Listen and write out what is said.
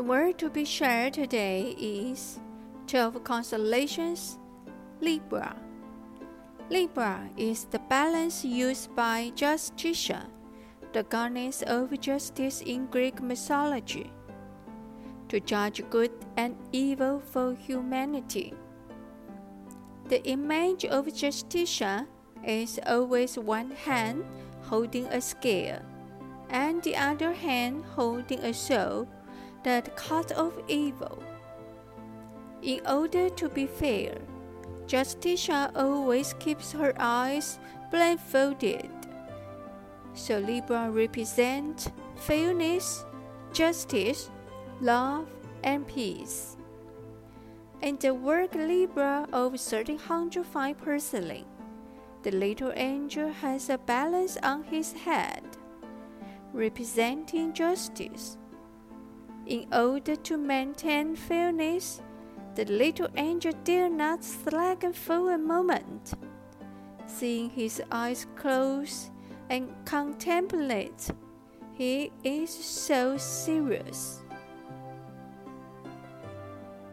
The word to be shared today is 12 constellations Libra. Libra is the balance used by Justitia, the goddess of justice in Greek mythology, to judge good and evil for humanity. The image of Justitia is always one hand holding a scale and the other hand holding a sword that cuts off evil. In order to be fair, Justitia always keeps her eyes blindfolded. So Libra represents fairness, justice, love, and peace. In the work Libra of 1305 porcelain, the little angel has a balance on his head, representing justice. In order to maintain fairness, the little angel dare not slacken for a moment. Seeing his eyes close and contemplate, he is so serious.